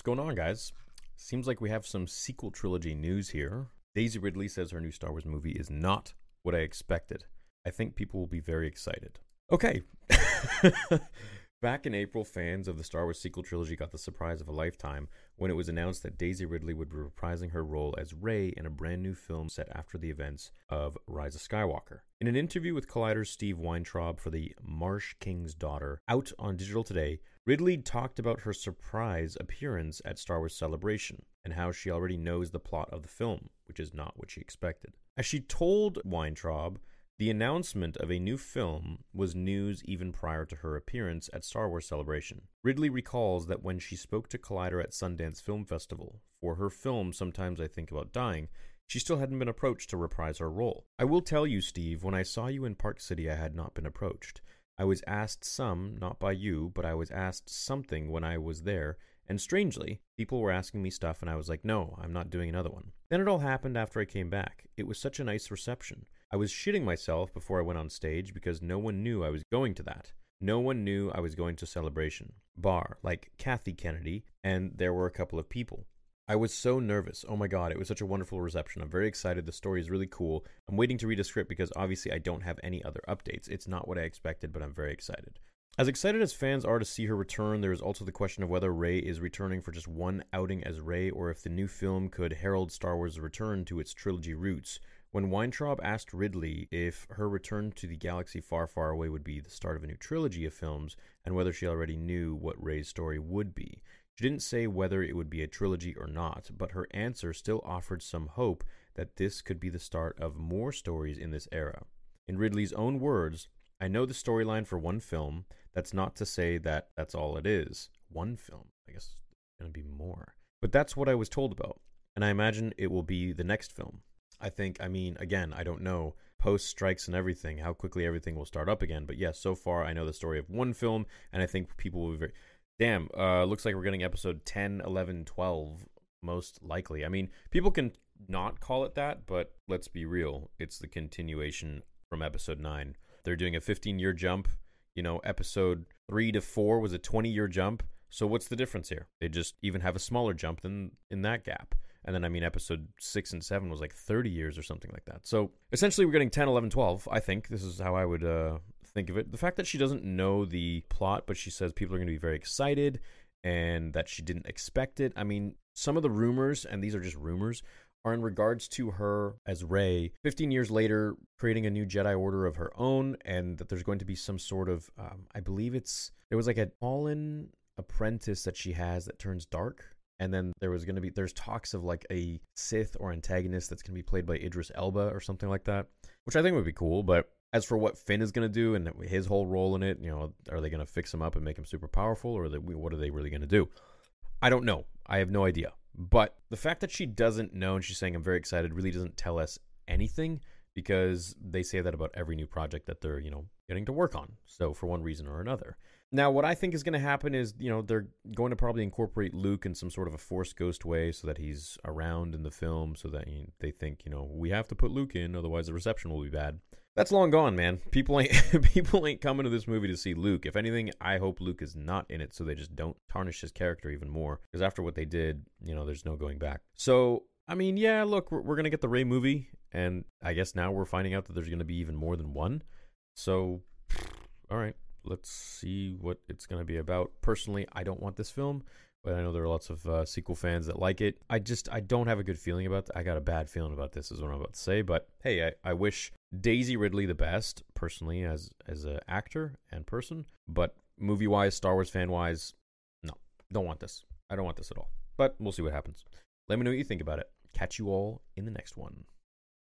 What's going on, guys? Seems like we have some sequel trilogy news here. Daisy Ridley says her new Star Wars movie is not what I expected. I think people will be very excited. Okay. Back in April, fans of the Star Wars sequel trilogy got the surprise of a lifetime when it was announced that Daisy Ridley would be reprising her role as Rey in a brand new film set after the events of Rise of Skywalker. In an interview with Collider's Steve Weintraub for the Marsh King's Daughter, out on digital today, Ridley talked about her surprise appearance at Star Wars Celebration and how she already knows the plot of the film, which is not what she expected. As she told Weintraub, the announcement of a new film was news even prior to her appearance at Star Wars Celebration. Ridley recalls that when she spoke to Collider at Sundance Film Festival for her film Sometimes I Think About Dying, she still hadn't been approached to reprise her role. I will tell you, Steve, when I saw you in Park City, I had not been approached. I was asked some, not by you, but I was asked something when I was there, and strangely, people were asking me stuff, and I was like, no, I'm not doing another one. Then it all happened after I came back. It was such a nice reception. I was shitting myself before I went on stage because no one knew I was going to that. No one knew I was going to Celebration. Bar, like Kathy Kennedy, and there were a couple of people. I was so nervous. Oh my god, it was such a wonderful reception. I'm very excited. The story is really cool. I'm waiting to read a script because obviously I don't have any other updates. It's not what I expected, but I'm very excited. As excited as fans are to see her return, there is also the question of whether Rey is returning for just one outing as Rey or if the new film could herald Star Wars' return to its trilogy roots. When Weintraub asked Ridley if her return to the galaxy far, far away would be the start of a new trilogy of films, and whether she already knew what Rey's story would be, she didn't say whether it would be a trilogy or not, but her answer still offered some hope that this could be the start of more stories in this era. In Ridley's own words, I know the storyline for one film. That's not to say that that's all it is. One film. I guess it's going to be more. But that's what I was told about. And I imagine it will be the next film. I think, I mean, again, I don't know post strikes and everything, how quickly everything will start up again. But yes, so far I know the story of one film, and I think people will be very. Damn, uh, looks like we're getting episode 10, 11, 12, most likely. I mean, people can not call it that, but let's be real. It's the continuation from episode 9. They're doing a 15 year jump. You know, episode 3 to 4 was a 20 year jump. So what's the difference here? They just even have a smaller jump than in that gap. And then, I mean, episode 6 and 7 was like 30 years or something like that. So essentially, we're getting 10, 11, 12. I think this is how I would uh, think of it. The fact that she doesn't know the plot, but she says people are going to be very excited and that she didn't expect it. I mean, some of the rumors, and these are just rumors, are in regards to her as Rey 15 years later creating a new Jedi Order of her own, and that there's going to be some sort of, um, I believe it's, there was like a fallen apprentice that she has that turns dark and then there was going to be there's talks of like a Sith or antagonist that's going to be played by Idris Elba or something like that, which I think would be cool. But as for what Finn is going to do and his whole role in it, you know, are they going to fix him up and make him super powerful, or they, what are they really going to do? I don't know. I have no idea. But the fact that she doesn't know and she's saying I'm very excited really doesn't tell us anything because they say that about every new project that they're, you know, getting to work on. So for one reason or another. Now, what I think is going to happen is, you know, they're going to probably incorporate Luke in some sort of a Force Ghost way so that he's around in the film so that you know, they think, you know, we have to put Luke in, otherwise the reception will be bad. That's long gone, man. People ain't people ain't coming to this movie to see Luke. If anything, I hope Luke is not in it so they just don't tarnish his character even more. Because after what they did, you know, there's no going back. So, I mean, yeah, look, we're, we're to get the Rey movie, and I guess now we're finding out that there's to be even more than one. So, all right let's see what it's going to be about. Personally, I don't want this film, but I know there are lots of uh, sequel fans that like it. I just I don't have a good feeling about. Th- I got a bad feeling about this, is what I'm about to say. But hey, I, I wish Daisy Ridley the best personally as as an actor and person. But movie wise, Star Wars fan wise, no, don't want this. I don't want this at all. But we'll see what happens. Let me know what you think about it. Catch you all in the next one.